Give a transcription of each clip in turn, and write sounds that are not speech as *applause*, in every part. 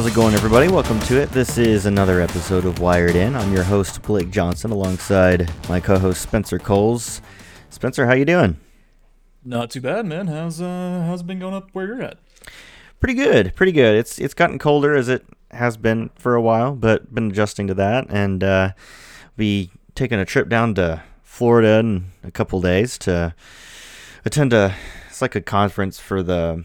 How's it going, everybody? Welcome to it. This is another episode of Wired In. I'm your host Blake Johnson, alongside my co-host Spencer Coles. Spencer, how you doing? Not too bad, man. How's uh how's it been going up where you're at? Pretty good, pretty good. It's it's gotten colder as it has been for a while, but been adjusting to that, and uh, be taking a trip down to Florida in a couple days to attend a it's like a conference for the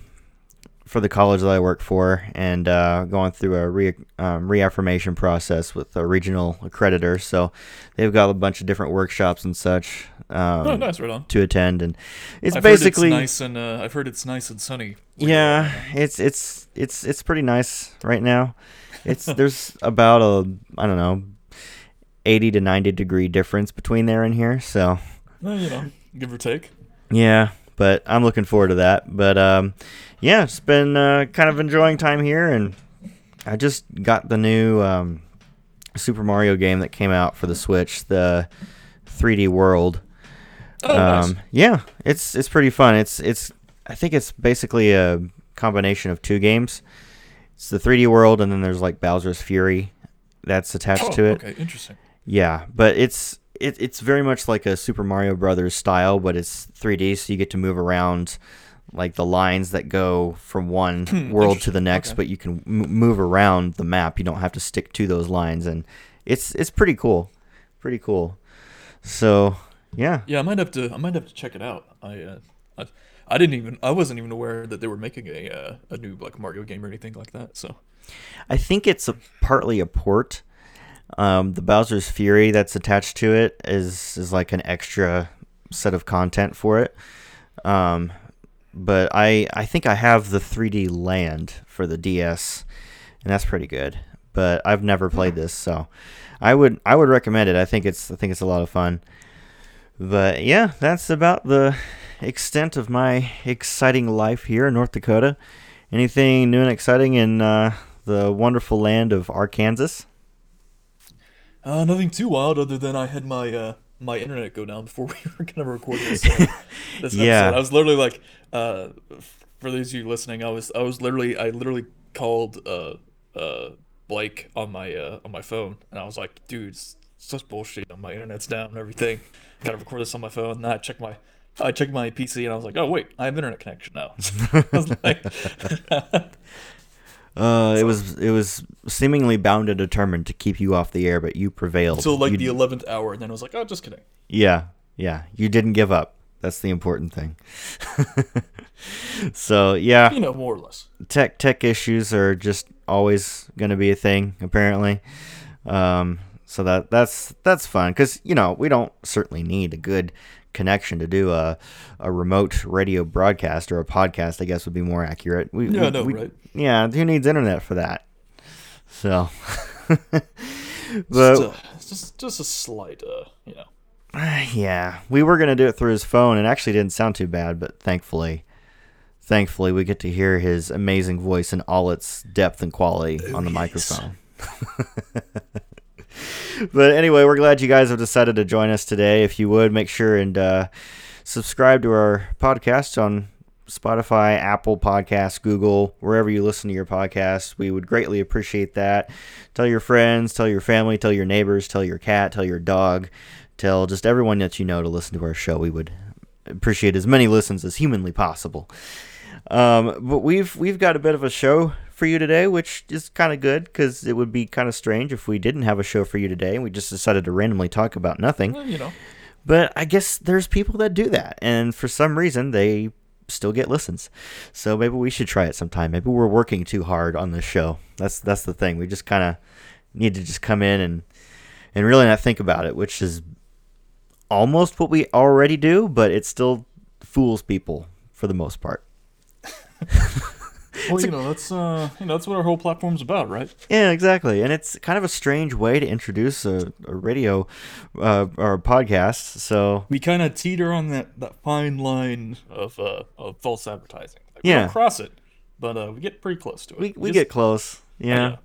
for the college that I work for, and uh, going through a re, um, reaffirmation process with a regional accreditor. So they've got a bunch of different workshops and such *laughs* um, oh, nice, right on. to attend, and it's I've basically it's nice and uh, I've heard it's nice and sunny. yeah, it's it's it's it's pretty nice right now. It's *laughs* there's about a I don't know, eighty to ninety degree difference between there and here. So Well, you know, give or take. yeah, but I'm looking forward to that. But um, yeah, it's been uh, kind of enjoying time here, and I just got the new um, Super Mario game that came out for the Switch, the 3D World. Oh, nice. Um, yeah, it's it's pretty fun. It's it's I think it's basically a combination of two games. It's the 3D World, and then there's like Bowser's Fury that's attached Oh, to it. okay, interesting. Yeah, but it's it, it's very much like a Super Mario Brothers style, but it's 3D, so you get to move around like the lines that go from one world to the next, Okay. but you can m- move around the map. You don't have to stick to those lines, and it's it's pretty cool, pretty cool. So yeah, Yeah, I might have to I might have to check it out. I uh I, I didn't even I wasn't even aware that they were making a uh, a new like Mario game or anything like that. So I think it's a, partly a port. Um, the Bowser's Fury that's attached to it is is like an extra set of content for it. Um, but I I think I have the 3D Land for the DS, and that's pretty good. But I've never played this, so I would I would recommend it. I think it's I think it's a lot of fun. But yeah, that's about the extent of my exciting life here in North Dakota. Anything new and exciting in uh, the wonderful land of Arkansas? uh, nothing too wild other than I had my uh my internet go down before *laughs* we were gonna record this. *laughs* this Yeah. episode. I was literally like, uh, for those of you listening, I was I was literally I literally called uh uh Blake on my uh on my phone and I was like, dude, it's such bullshit. My internet's down and everything. Gotta record this on my phone. And I checked my I checked my PC and I was like, oh wait, I have internet connection now. *laughs* I was like, Uh, it was it was seemingly bound and determined to keep you off the air, but you prevailed. until like You- the eleventh hour, and then I was like, oh, just kidding. yeah, yeah, you didn't give up. That's the important thing. *laughs* so yeah, You know, more or less. tech tech issues are just always going to be a thing apparently um, so that that's that's fun because you know we don't certainly need a good connection to do a, a remote radio broadcast or a podcast i guess would be more accurate we, Yeah, we- no, we- right. yeah who needs internet for that so *laughs* Just, but uh, just just a slight, uh, you know. *sighs* yeah we were going to do it through his phone and actually didn't sound too bad but thankfully thankfully we get to hear his amazing voice in all its depth and quality on the yes. microphone *laughs* but anyway we're glad you guys have decided to join us today. If you would make sure and uh, subscribe to our podcast on spotify apple podcasts google wherever you listen to your podcast. We would greatly appreciate that. Tell your friends tell your family tell your neighbors tell your cat tell your dog tell just everyone that you know to listen to our show. We would appreciate as many listens as humanly possible. Um, but we've we've got a bit of a show for you today, which is kind of good because it would be kind of strange if we didn't have a show for you today and we just decided to randomly talk about nothing. Well, you know. But I guess there's people that do that, and for some reason they still get listens. So maybe we should try it sometime. Maybe we're working too hard on this show. That's that's the thing. We just kind of need to just come in and and really not think about it, which is almost what we already do, but it still fools people for the most part. *laughs* Well, you know, that's uh, you know, that's what our whole platform's about, right? Yeah, exactly. And it's kind of a strange way to introduce a, a radio uh, or a podcast. So We kind of teeter on that, that fine line of uh, of false advertising. Like, we Yeah. don't cross it, but uh, we get pretty close to it. we, we Just- get close. Yeah. yeah.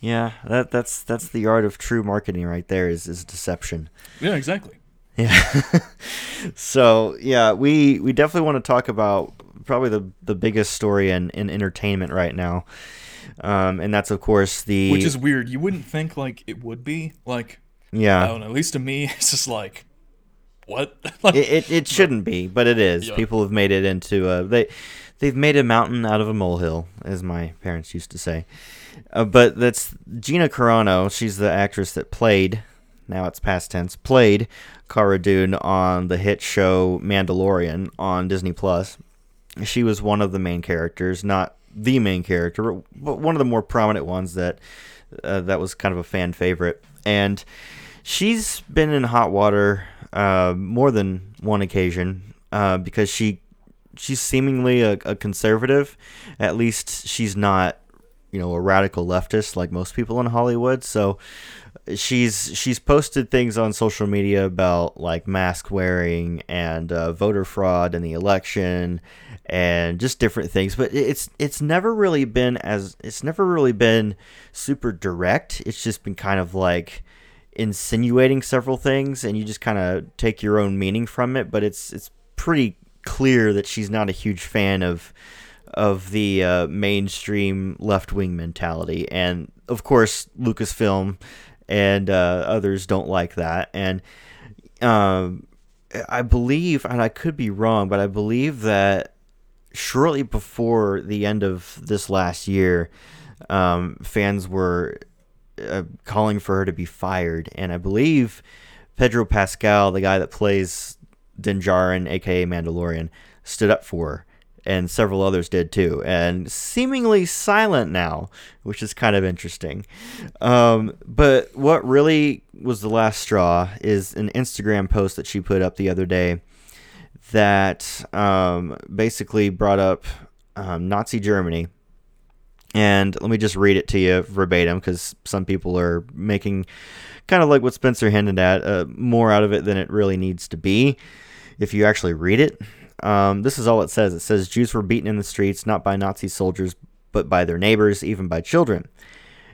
Yeah, that that's that's the art of true marketing right there is is deception. Yeah, exactly. Yeah. *laughs* so yeah, we we definitely want to talk about probably the the biggest story in, in entertainment right now. um, and that's of course the which is weird. You wouldn't think like it would be like I yeah. don't know. At least to me, *laughs* it's just like what? *laughs* like, It, it, it shouldn't be, but it is. Yeah. People have made it into a they they've made a mountain out of a molehill, as my parents used to say. Uh, but that's Gina Carano. She's the actress that played. Now it's past tense. Played Cara Dune on the hit show Mandalorian on Disney Plus. She was one of the main characters, not the main character, but one of the more prominent ones that uh, that was kind of a fan favorite. And she's been in hot water uh, more than one occasion uh, because she she's seemingly a, a conservative. At least she's not, you know, a radical leftist like most people in Hollywood. So she's she's posted things on social media about like mask wearing and uh, voter fraud in the election and just different things but it's it's never really been as it's never really been super direct. It's just been kind of like insinuating several things and you just kind of take your own meaning from it but it's it's pretty clear that she's not a huge fan of of the uh, mainstream left wing mentality. And of course Lucasfilm and uh, others don't like that. And um, I believe and I could be wrong but I believe that shortly before the end of this last year um, fans were uh, calling for her to be fired, and I believe Pedro Pascal, the guy that plays Din Djarin, aka Mandalorian, stood up for her, and several others did too, and seemingly silent now, which is kind of interesting. Um, but what really was the last straw is an Instagram post that she put up the other day that um, basically brought up um, Nazi Germany and let me just read it to you verbatim because some people are making kind of like what Spencer hinted at, uh, more out of it than it really needs to be. If you actually read it, um, this is all it says. It says Jews were beaten in the streets not by Nazi soldiers, but by their neighbors, even by children.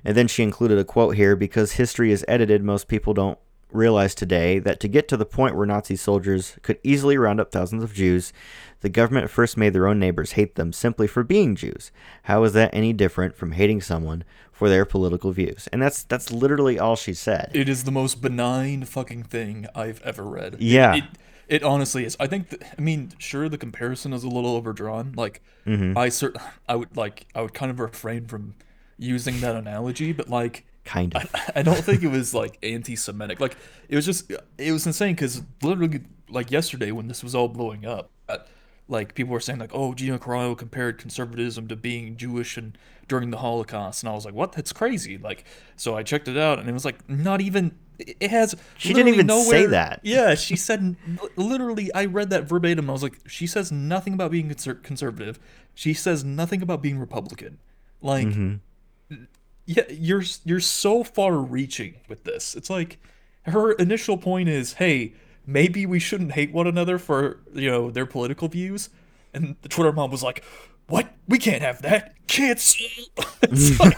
And then she included a quote here because history is edited, most people don't realize today that to get to the point where Nazi soldiers could easily round up thousands of Jews, the government first made their own neighbors hate them simply for being Jews. How is that any different from hating someone for their political views? And that's that's literally all she said. it is the most benign fucking thing I've ever read. Yeah. It, it, honestly is. I think. th- I mean, sure, the comparison is a little overdrawn. Like, Mm-hmm. I cert, I would like, I would kind of refrain from using that analogy, but like, Kind of. *laughs* I don't think it was *laughs* like anti-Semitic. Like it was just it was insane because literally like yesterday when this was all blowing up, like people were saying like, oh, Gina Carano compared conservatism to being Jewish and during the Holocaust, and I was like, what? That's crazy. Like so I checked it out and it was like not even. It has. She didn't even say that. Yeah, she said literally. I read that verbatim. I was like, she says nothing about being conser- conservative. She says nothing about being Republican. Like Mm-hmm. yeah, you're you're so far reaching with this. It's like her initial point is, "Hey, maybe we shouldn't hate one another for, you know, their political views." And the Twitter mom was like, "What? We can't have that. Kids." It's *laughs* like-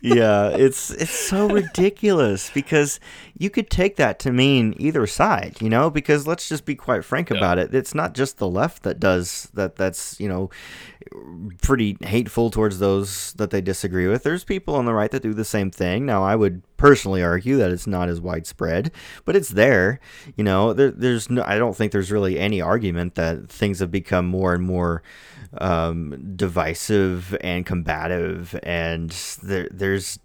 yeah, it's it's so ridiculous because you could take that to mean either side, you know, because let's just be quite frank about it. It's not just the left that does that that's, you know, pretty hateful towards those that they disagree with. There's people on the right that do the same thing. Now, I would personally argue that it's not as widespread, but it's there. You know, there, there's no I don't think there's really any argument that things have become more and more um, divisive and combative, and there, there's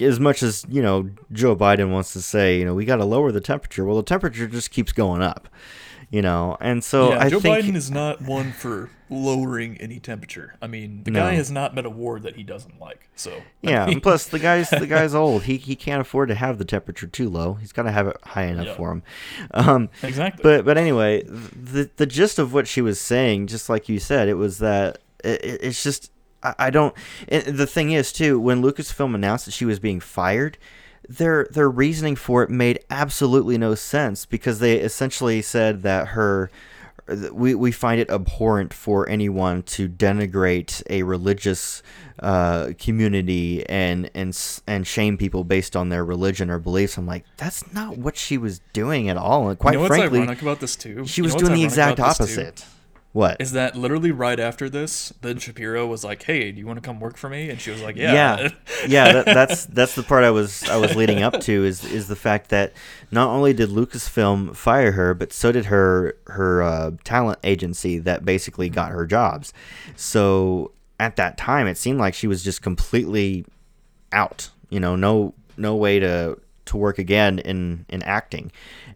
as much as you know Joe Biden wants to say, you know, we got to lower the temperature. Well, the temperature just keeps going up, you know, and so yeah, I Joe think Biden is not one for lowering any temperature. I mean, the No. guy has not met a war that he doesn't like. So I *laughs* yeah. mean, and plus, the guy's the guy's *laughs* old. He he can't afford to have the temperature too low. He's got to have it high enough Yeah. for him. Um, exactly. But but anyway, the the gist of what she was saying, just like you said, it was that it, it- it's just I, I don't. And the thing is too, when Lucasfilm announced that she was being fired, their their reasoning for it made absolutely no sense because they essentially said that her. We, we find it abhorrent for anyone to denigrate a religious uh, community and and and shame people based on their religion or beliefs. I'm like, that's not what she was doing at all. And quite you know frankly, about this too? she You was know doing the exact opposite. What? Is that literally right after this, Ben Shapiro was like, "Hey, do you want to come work for me?" And she was like, "Yeah." yeah *laughs* yeah that, that's that's the part i was i was leading up to is is the fact that not only did lucasfilm fire her but so did her her uh, talent agency that basically got her jobs so at that time it seemed like she was just completely out you know no no way to to work again in in acting.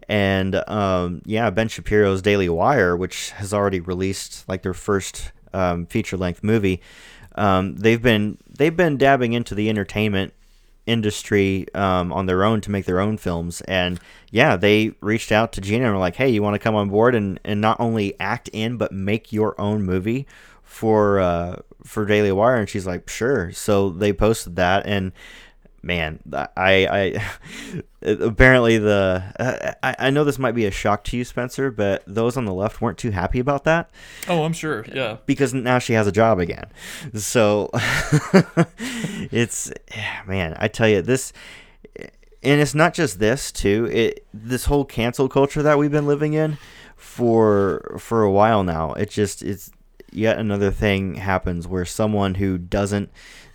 And um, yeah ben shapiro's daily wire which has already released like their first um, feature length movie um, they've been they've been dabbing into the entertainment industry um, on their own to make their own films. And yeah they reached out to gina and were like hey you want to come on board and, and not only act in but make your own movie for uh, for daily wire? And she's like sure. So they posted that and man, I, I *laughs* apparently the uh, I, I know this might be a shock to you, Spencer, but those on the left weren't too happy about that. Oh, I'm sure. Yeah. Because now she has a job again. So *laughs* it's man, I tell you this and it's not just this too. It this whole cancel culture that we've been living in for for a while now. It just it's yet another thing happens where someone who doesn't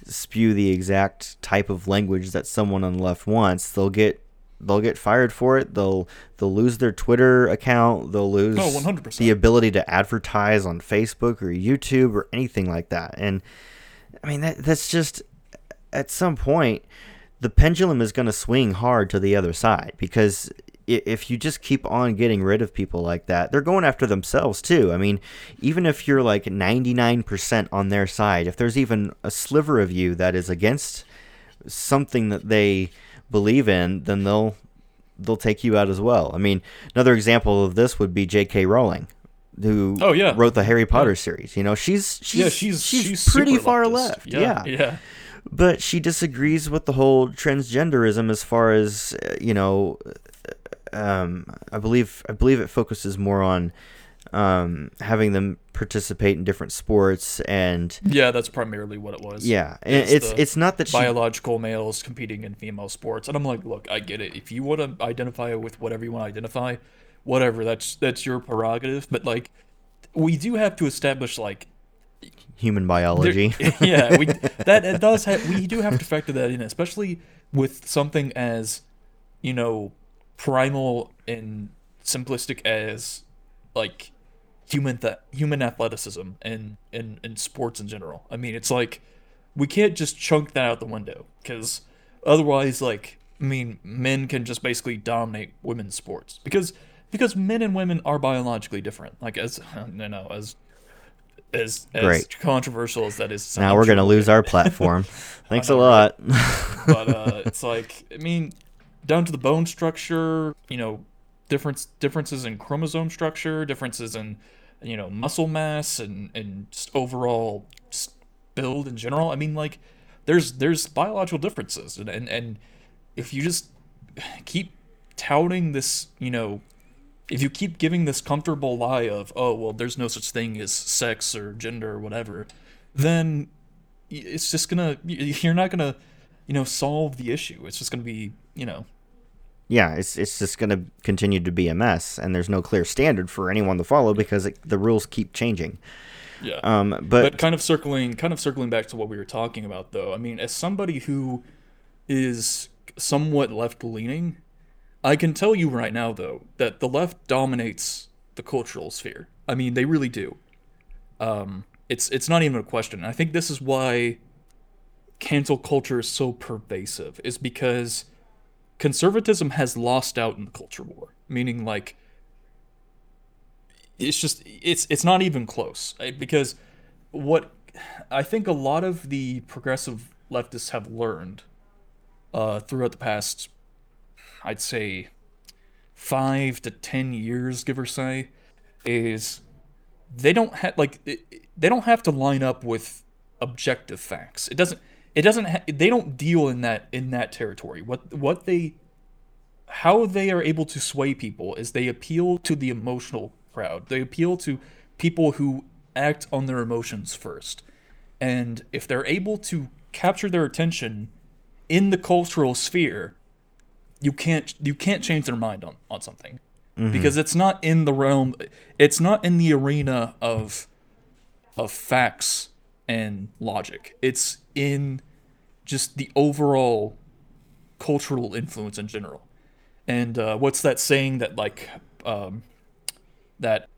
spew the exact type of language that someone on the left wants, they'll get they'll get fired for it. They'll they'll lose their Twitter account. They'll lose oh, 100%. the ability to advertise on Facebook or YouTube or anything like that. And I mean that that's just at some point the pendulum is going to swing hard to the other side because if you just keep on getting rid of people like that, they're going after themselves too. I mean, even if you're like 99% on their side, if there's even a sliver of you that is against something that they believe in, then they'll they'll take you out as well. I mean, another example of this would be J.K. Rowling, who oh, yeah. wrote the Harry Potter yeah. series. You know, she's she's yeah, she's, she's, she's pretty far left. Yeah, yeah. yeah but she disagrees with the whole transgenderism as far as uh, you know um, I believe I believe it focuses more on um, having them participate in different sports and yeah, that's primarily what it was. Yeah, and it's it's, it's not that biological she... males competing in female sports, and I'm like, look, I get it. If you want to identify with whatever you want to identify, whatever, that's that's your prerogative. But like, we do have to establish like human biology. There, *laughs* yeah, we that it does have we do have to factor that in, especially with something as you know primal and simplistic as like human that human athleticism and and and sports in general. I mean, it's like we can't just chunk that out the window because otherwise, like, I mean, men can just basically dominate women's sports because because men and women are biologically different. Like as *laughs* you know, as as, as Great. controversial as that is. Now we're gonna lose our platform. *laughs* Thanks know, a lot. *laughs* but uh, it's like I mean, down to the bone structure, you know, difference differences in chromosome structure, differences in you know muscle mass and and just overall build in general. I mean, like there's there's biological differences, and and, and if you just keep touting this, you know, if you keep giving this comfortable lie of oh well, there's no such thing as sex or gender or whatever, then it's just gonna you're not gonna you know solve the issue. It's just gonna be you know yeah, it's it's just going to continue to be a mess, and there's no clear standard for anyone to follow because it, the rules keep changing. Yeah. Um, but, but kind of circling, kind of circling back to what we were talking about, though. I mean, as somebody who is somewhat left leaning, I can tell you right now, though, that the left dominates the cultural sphere. I mean, they really do. Um, it's it's not even a question. I think this is why cancel culture is so pervasive, is because conservatism has lost out in the culture war, meaning like it's just it's it's not even close because what I think a lot of the progressive leftists have learned uh, throughout the past, I'd say, five to ten years, give or say, is they don't have like they don't have to line up with objective facts. It doesn't it doesn't ha- they don't deal in that in that territory. What what they how they are able to sway people is they appeal to the emotional crowd. They appeal to people who act on their emotions first. And if they're able to capture their attention in the cultural sphere you can't you can't change their mind on, on something. Mm-hmm. Because it's not in the realm it's not in the arena of of facts and logic. It's in just the overall cultural influence in general and uh, what's that saying that like um, that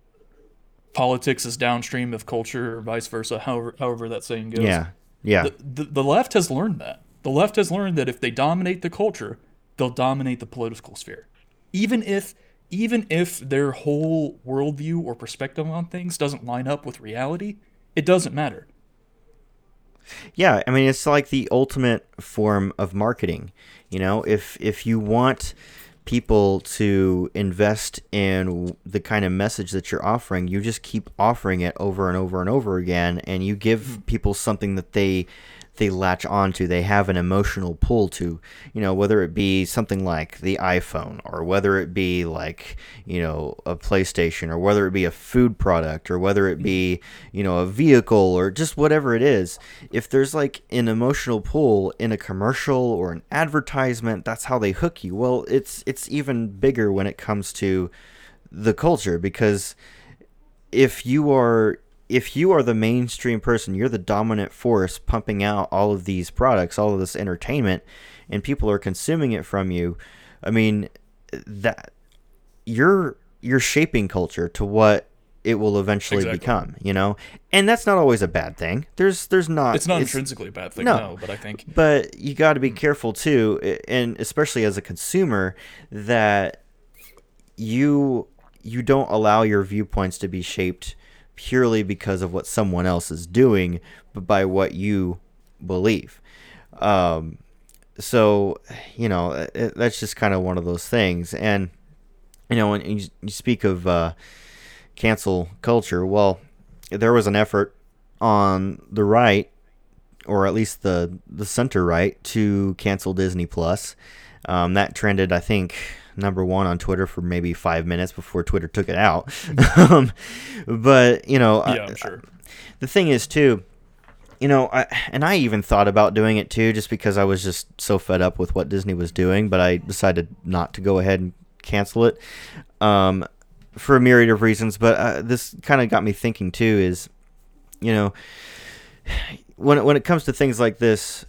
politics is downstream of culture or vice versa however however that saying goes Yeah. Yeah. the, the, the left has learned that. The left has learned that if they dominate the culture, they'll dominate the political sphere. Even if even if their whole worldview or perspective on things doesn't line up with reality, it doesn't matter. Yeah, I mean it's like the ultimate form of marketing. You know, if if you want people to invest in the kind of message that you're offering, you just keep offering it over and over and over again and you give mm-hmm. people something that they they latch onto, they have an emotional pull to, you know, whether it be something like the iPhone or whether it be like, you know, a PlayStation or whether it be a food product or whether it be, you know, a vehicle or just whatever it is. If there's like an emotional pull in a commercial or an advertisement, that's how they hook you. Well, it's it's even bigger when it comes to the culture because if you are if you are the mainstream person, you're the dominant force pumping out all of these products, all of this entertainment, and people are consuming it from you. I mean, that you're you're shaping culture to what it will eventually Exactly. become, you know? And that's not always a bad thing. There's there's not It's not intrinsically a bad thing, no. no, but I think but you got to be hmm. careful too and especially as a consumer that you you don't allow your viewpoints to be shaped purely because of what someone else is doing but by what you believe um so you know it, that's just kind of one of those things and you know when you, you speak of uh cancel culture well there was an effort on the right or at least the the center right to cancel Disney Plus. Um, that trended, I think, number one on Twitter for maybe five minutes before Twitter took it out. *laughs* *laughs* um, but you know, yeah, I- I'm sure. the thing is too you know I, and i even thought about doing it too just because i was just so fed up with what disney was doing but i decided not to go ahead and cancel it um, for a myriad of reasons but uh, this kind of got me thinking too is you know *sighs* when, when it comes to things like this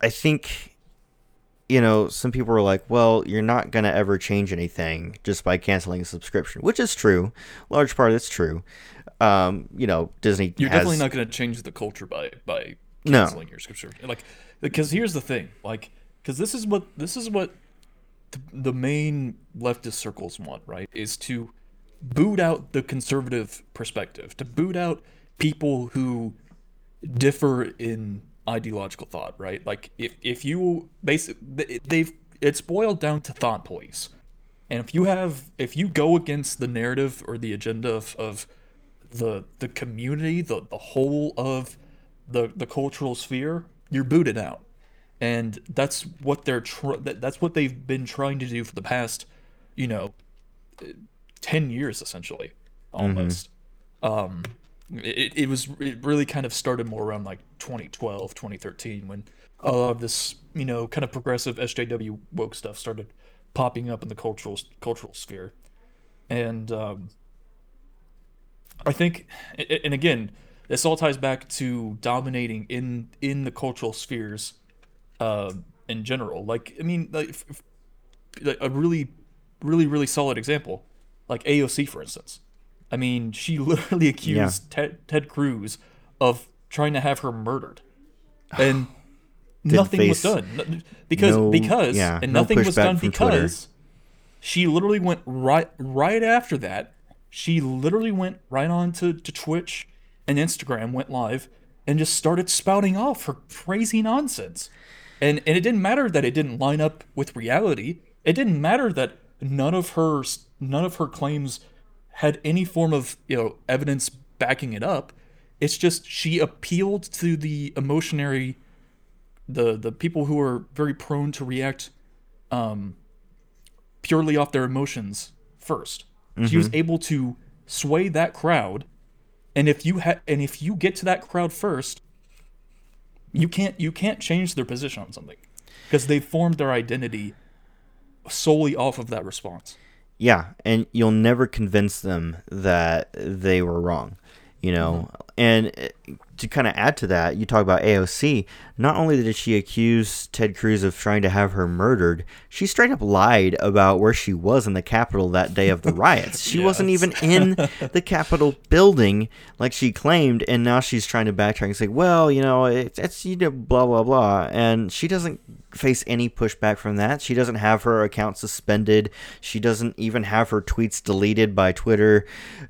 i think you know some people are like well you're not going to ever change anything just by canceling a subscription which is true large part of it's true um, you know disney You're has, definitely not going to change the culture by by No. canceling your subscription. Like, because here's the thing, like, because this is what this is what the, the main leftist circles want, right? Is to boot out the conservative perspective, to boot out people who differ in ideological thought, right? Like, if if you basically they've it's boiled down to thought police. And if you have if you go against the narrative or the agenda of, of the the community, the the whole of the the cultural sphere, you're booted out. And that's what they're tr- that, that's what they've been trying to do for the past, you know, 10 years essentially almost um it, it was it really kind of started more around like 2012 2013 when a lot of this you know kind of progressive sjw woke stuff started popping up in the cultural cultural sphere. And um i think and again this all ties back to dominating in in the cultural spheres uh, in general. Like i mean like like a really really really solid example like AOC for instance I mean she *laughs* literally accused Ted, Ted Cruz of trying to have her murdered. *sighs* And nothing was done. Because no- because yeah, and no nothing was done Twitter. because she literally went right right after that she literally went right on to, to Twitch and Instagram went live and just started spouting off her crazy nonsense. And and it didn't matter that it didn't line up with reality. It didn't matter that none of her none of her claims had any form of you know evidence backing it up. It's just she appealed to the emotionary the the people who are very prone to react um purely off their emotions 1st she was able to sway that crowd and if you ha- and if you get to that crowd first you can't you can't change their position on something because they formed their identity solely off of that response yeah, and you'll never convince them that they were wrong, you know. Mm-hmm. And uh, to kind of add to that, you talk about AOC. Not only did she accuse Ted Cruz of trying to have her murdered, she straight up lied about where she was in the Capitol that day of the riots. *laughs* She yes. wasn't even in *laughs* the Capitol building like she claimed, and now she's trying to backtrack and say, "Well, you know, it's, it's you know, blah blah blah," and she doesn't face any pushback from that. She doesn't have her account suspended. She doesn't even have her tweets deleted by Twitter.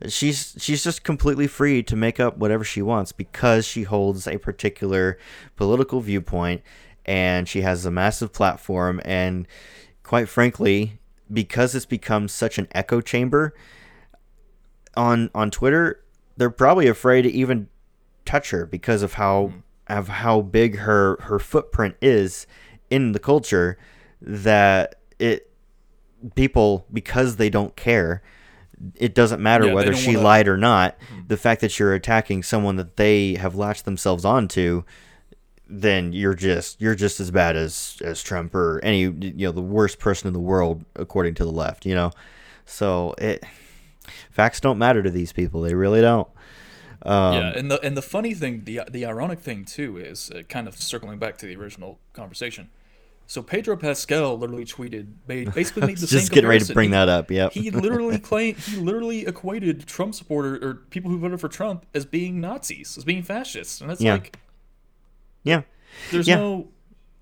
She's she's just completely free to make up whatever she wants because she holds a particular political viewpoint and she has a massive platform and quite frankly, because it's become such an echo chamber on on Twitter, they're probably afraid to even touch her because of how mm. of how big her her footprint is in the culture that it people because they don't care it doesn't matter yeah, whether she wanna... lied or not mm-hmm. the fact that you're attacking someone that they have latched themselves onto then you're just you're just as bad as as Trump or any you know the worst person in the world according to the left you know so it facts don't matter to these people they really don't um, yeah, and the and the funny thing, the the ironic thing too, is uh, kind of circling back to the original conversation. So Pedro Pascal literally tweeted, made *laughs* basically made the Just same. getting ready to bring that up. Yeah, he literally *laughs* claimed he literally equated Trump supporter or people who voted for Trump as being Nazis, as being fascists, and it's yeah. like, yeah, there's yeah. no.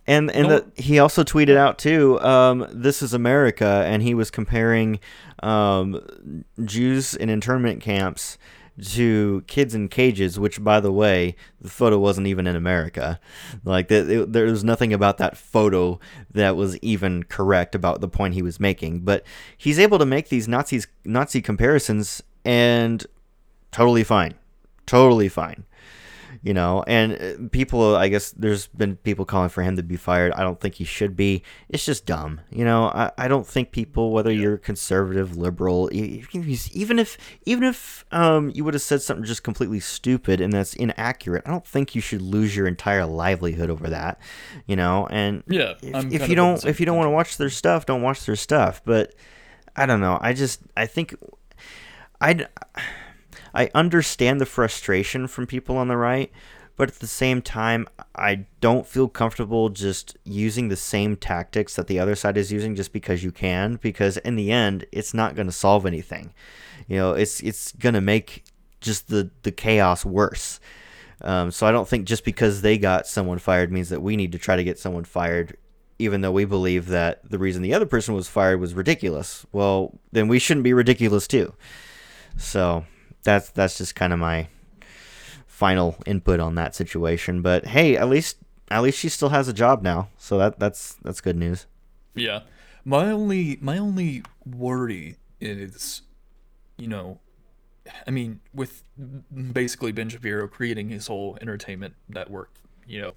And and no, the, he also tweeted out too. Um, this is America, and he was comparing um, Jews in internment camps to kids in cages, which, by the way, the photo wasn't even in America. Like, there was nothing about that photo that was even correct about the point he was making. But he's able to make these Nazis Nazi comparisons, and totally fine, totally fine you know and uh, people i guess there's been people calling for him to be fired. I don't think he should be. It's just dumb you know? I, I don't think people whether yeah. you're conservative liberal even if even if um, you would have said something just completely stupid and that's inaccurate i don't think you should lose your entire livelihood over that you know? And yeah if, if you don't if you don't want to watch their stuff don't watch their stuff. But i don't know. I just i think i I understand the frustration from people on the right, but at the same time, I don't feel comfortable just using the same tactics that the other side is using just because you can, because in the end, it's not going to solve anything. You know, it's it's going to make just the the chaos worse. Um, so I don't think just because they got someone fired means that we need to try to get someone fired, even though we believe that the reason the other person was fired was ridiculous. Well, then we shouldn't be ridiculous too. So that's that's just kind of my final input on that situation. But hey, at least at least she still has a job now, so that that's that's good news. Yeah, my only my only worry is, you know, I mean, with basically Ben Shapiro creating his whole entertainment network, you know,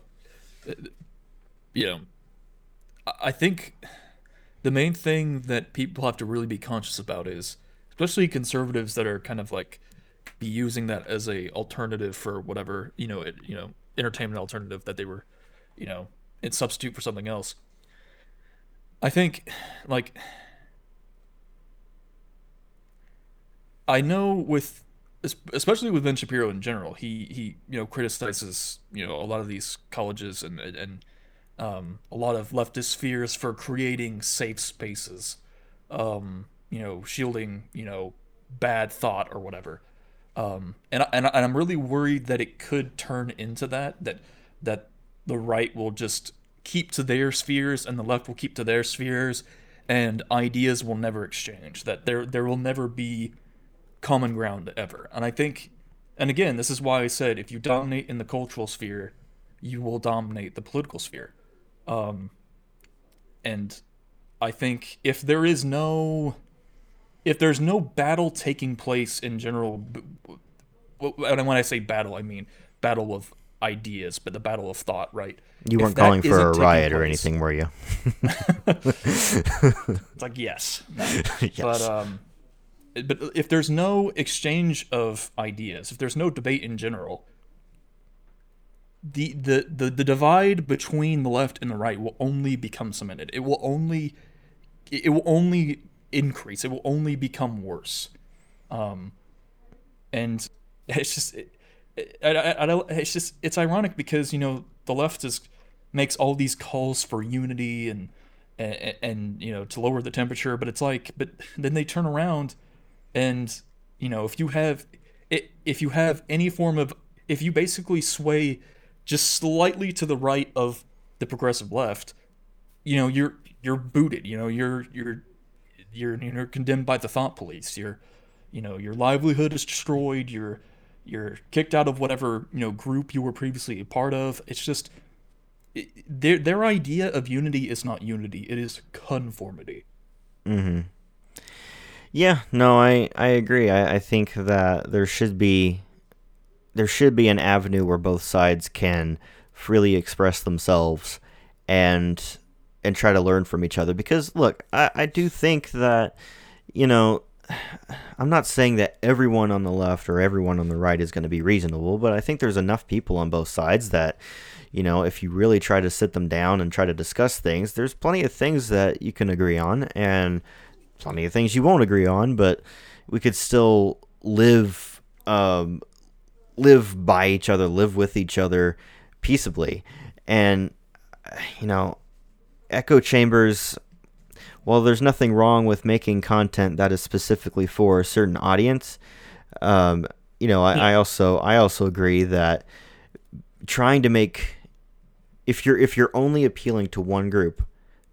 uh, you know, I think the main thing that people have to really be conscious about is, especially conservatives that are kind of like be using that as a alternative for whatever you know it, you know entertainment alternative that they were you know it substitute for something else. I think like i know with especially with ben shapiro in general he he you know criticizes you know a lot of these colleges and and um, a lot of leftist fears for creating safe spaces um, you know shielding you know bad thought or whatever um, and, and and I'm really worried that it could turn into that that that the right will just keep to their spheres and the left will keep to their spheres and ideas will never exchange that there there will never be common ground ever. And i think and again this is why i said if you dominate in the cultural sphere you will dominate the political sphere. Um, and i think if there is no if there's no battle taking place in general, and when I say battle, I mean battle of ideas, but the battle of thought, right? You weren't calling for a riot or anything, were you? *laughs* it's like yes, no. *laughs* yes. but um, but if there's no exchange of ideas, if there's no debate in general, the, the the the divide between the left and the right will only become cemented. It will only it will only increase. It will only become worse. Um, and it's just, it, I, I, I it's just, it's ironic because you know the left is makes all these calls for unity and, and and you know to lower the temperature, but it's like, but then they turn around, and you know if you have, it, if you have any form of, if you basically sway just slightly to the right of the progressive left, you know you're you're booted. You know you're you're you're you're condemned by the thought police. You're you know your livelihood is destroyed. You're you're kicked out of whatever you know group you were previously a part of. It's just it, their their idea of unity is not unity. It is conformity. Mm-hmm. Yeah, no, I I agree. I, I think that there should be there should be an avenue where both sides can freely express themselves and and try to learn from each other. Because look I, I do think that you know i'm not saying that everyone on the left or everyone on the right is going to be reasonable but i think there's enough people on both sides that you know if you really try to sit them down and try to discuss things there's plenty of things that you can agree on and plenty of things you won't agree on but we could still live um, live by each other live with each other peaceably. And you know echo chambers while there's nothing wrong with making content that is specifically for a certain audience um, you know I, I also i also agree that trying to make if you're if you're only appealing to one group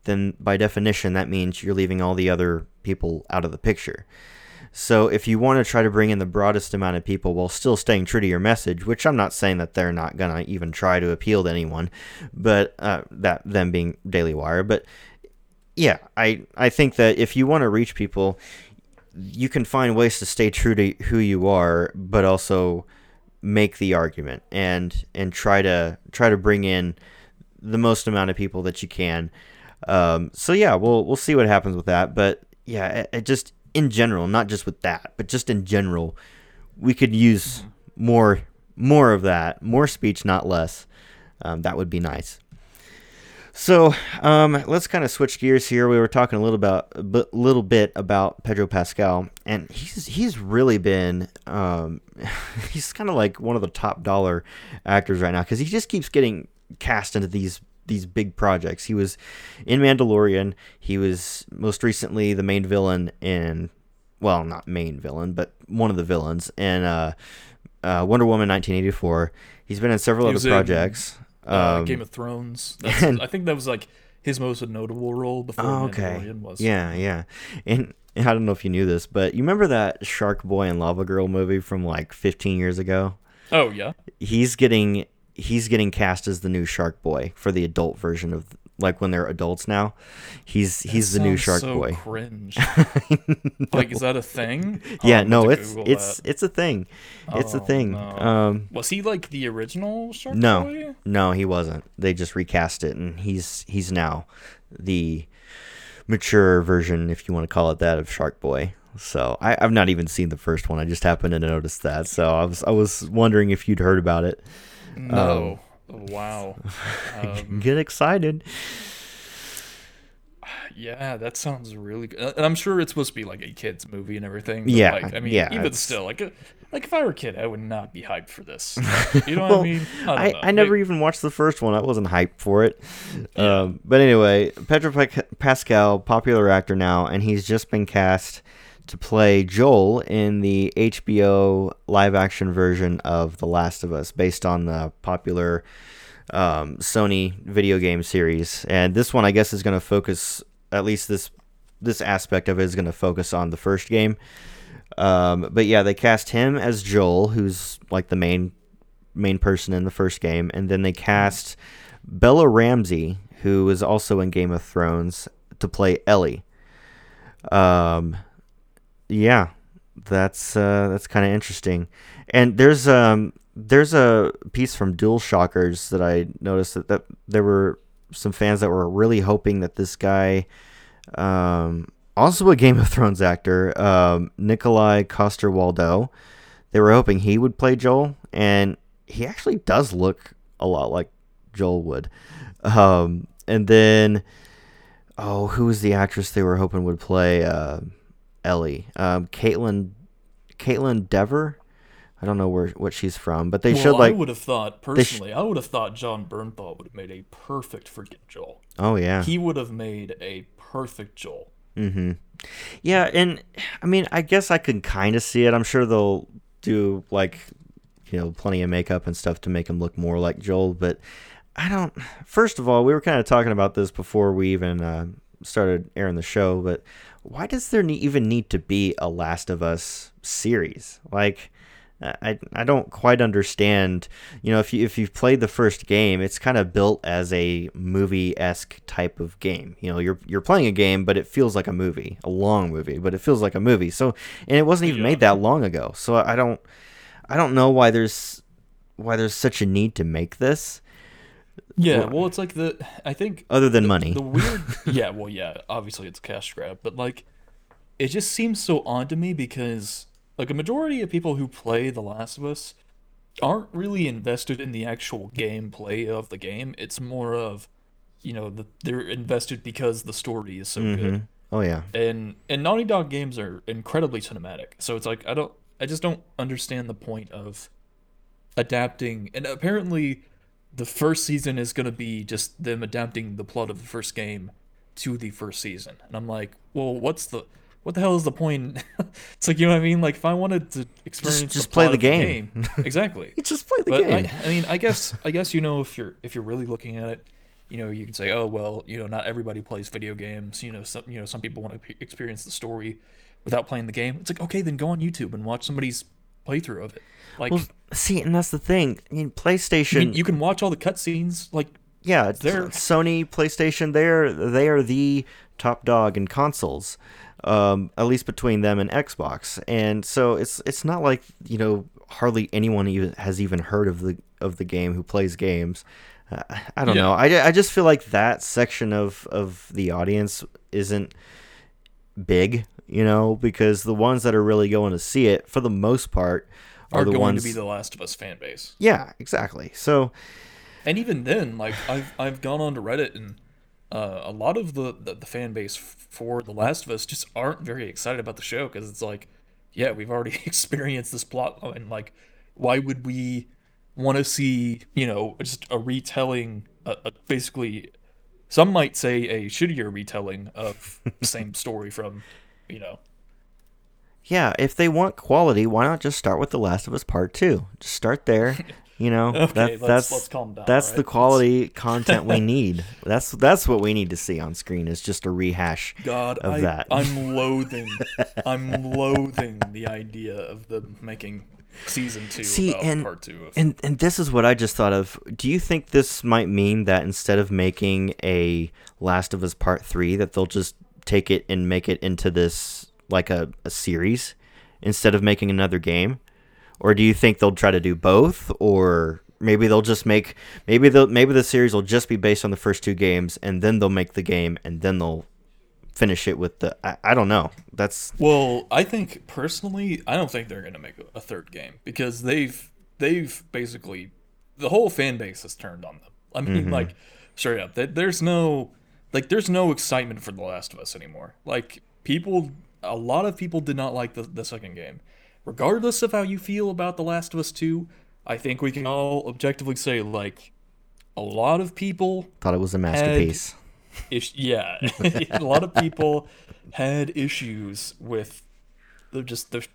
then by definition that means you're leaving all the other people out of the picture so if you want to try to bring in the broadest amount of people while still staying true to your message, which I'm not saying that they're not gonna even try to appeal to anyone, but uh, that them being Daily Wire, but yeah, I I think that if you want to reach people, you can find ways to stay true to who you are, but also make the argument and and try to try to bring in the most amount of people that you can. Um, so yeah, we'll we'll see what happens with that, but yeah, it, it just in general, not just with that, but just in general, we could use more more of that, more speech, not less. Um, that would be nice. So um, let's kind of switch gears here. We were talking a little about a little bit about Pedro Pascal, and he's he's really been um, *laughs* he's kind of like one of the top dollar actors right now because he just keeps getting cast into these these big projects. He was in Mandalorian. He was most recently the main villain in, well, not main villain, but one of the villains in uh, uh, Wonder Woman 1984. He's been in several He other was in, projects. Uh, Um, Game of Thrones. *laughs* That's, and- I think that was like his most notable role before Oh, okay. Mandalorian was. Yeah, yeah. And I don't know if you knew this, but you remember that Shark Boy and Lava Girl movie from like 15 years ago? Oh yeah. He's getting he's getting cast as the new Shark Boy for the adult version of like when they're adults now. He's he's the new Shark so Boy. Cringe. *laughs* *laughs* Like, is that a thing? *laughs* Oh, yeah, I'm no, it's Google it's that. it's a thing. It's a Oh, thing. no. Um Was he like the original Shark no. Boy? No, no, he wasn't. They just recast it and he's he's now the mature version, if you want to call it that, of Shark Boy. So I, I've not even seen the first one. I just happened to notice that. So I was I was wondering if you'd heard about it. No. wow. *laughs* Um, Get excited. yeah, that sounds really good. And I'm sure it's supposed to be like a kids movie and everything. Yeah, Like, I mean, yeah, even it's- still, like, uh, like if I were a kid, I would not be hyped for this. *laughs* You know what I mean? I, don't I, know. I never Like, even watched the first one. I wasn't hyped for it. Yeah. Um, but anyway, Pedro Pascal, popular actor now, and he's just been cast to play Joel in the HBO live action version of The Last of Us, based on the popular um, Sony video game series. And this one, I guess, is going to focus, at least this this aspect of it is going to focus on the first game. Um, but yeah, they cast him as Joel, who's like the main main person in the first game, and then they cast Bella Ramsey, who is also in Game of Thrones, to play Ellie. Um, yeah, that's uh, that's kind of interesting. And there's um there's a piece from DualShockers that I noticed that, that there were some fans that were really hoping that this guy, um, also a Game of Thrones actor, um, Nikolaj Coster-Waldau, they were hoping he would play Joel, and he actually does look a lot like Joel would. Um, and then oh, who was the actress they were hoping would play uh, Ellie? Um, Caitlin, Kaitlyn Dever. I don't know where what she's from, but they well, showed like I would have thought personally, I would have thought Jon Bernthal would have made a perfect freaking Joel. oh yeah, He would have made a perfect Joel. Mm-hmm. Yeah, and I mean, I guess I could kind of see it. I'm sure they'll do like, you know, plenty of makeup and stuff to make him look more like Joel. But I don't. First of all, we were kind of talking about this before we even uh, started airing the show. But why does there ne- even need to be a Last of Us series? Like. I, I don't quite understand. You know, if you if you've played the first game, it's kind of built as a movie esque type of game. You know, you're you're playing a game, but it feels like a movie, a long movie, but it feels like a movie. So, and it wasn't even Yeah. made that long ago. So I don't I don't know why there's why there's such a need to make this Yeah, Well- it's like the I think other than the, money. The weird, *laughs* yeah, well, yeah, obviously it's cash grab, but like, it just seems so odd to me because like a majority of people who play The Last of Us aren't really invested in the actual gameplay of the game. It's more of, you know, the, they're invested because the story is so good. Mhm. Oh yeah. And and Naughty Dog games are incredibly cinematic. So it's like I don't I just don't understand the point of adapting and apparently the first season is going to be just them adapting the plot of the first game to the first season. And I'm like, "Well, what's the what the hell is the point?" *laughs* it's like, you know what I mean? Like if I wanted to experience just the play the of game. *laughs* exactly. Just play the But game. I, I mean, I guess I guess you know if you're if you're really looking at it, you know, you can say, oh well, you know, not everybody plays video games. You know, some you know some people want to p- experience the story without playing the game. It's like okay, then go on YouTube and watch somebody's playthrough of it. Like well, see, and that's the thing. I mean, you, PlayStation. can- you can watch all the cutscenes. Like yeah, they're- Sony, PlayStation. They're they are the top dog in consoles, um, at least between them and Xbox. And so it's it's not like you know hardly anyone even has even heard of the of the game who plays games. Uh, I don't Yeah. know. I, I just feel like that section of of the audience isn't big, you know, because the ones that are really going to see it for the most part are, going ones. to be the Last of Us fan base. yeah, exactly. So And even then, like I've I've gone on to Reddit and uh, a lot of the, the the fan base for The Last of Us just aren't very excited about the show because it's like, yeah, we've already *laughs* experienced this plot and Like, why would we want to see you know just a retelling, uh, uh, basically, some might say a shittier retelling of *laughs* the same story from, you know, Yeah, if they want quality, why not just start with The Last of Us Part Two? Just start there. *laughs* You know, Okay, that, let's- that's let's calm down, that's alright? the Let's- quality *laughs* content we need. That's that's what we need to see on screen is just a rehash God, of I, that. I'm *laughs* loathing, I'm loathing the idea of them making season two See, and- part two of. And and this is what I just thought of. Do you think this might mean that instead of making a Last of Us Part 3 that they'll just take it and make it into this like a, a series instead of making another game? Or do you think they'll try to do both or maybe they'll just make maybe they'll maybe the series will just be based on the first two games and then they'll make the game and then they'll finish it with the I, I don't know. That's well, I think personally, I don't think they're gonna make a, a third game because they've they've basically the whole fan base has turned on them. I mean, Mm-hmm. like straight up, there's no like there's no excitement for The Last of Us anymore. Like people, a lot of people did not like the the second game, regardless of how you feel about The Last of Us Two. I think we can all objectively say like a lot of people thought it was a masterpiece. Ish, yeah, *laughs* a lot of people had issues with the just the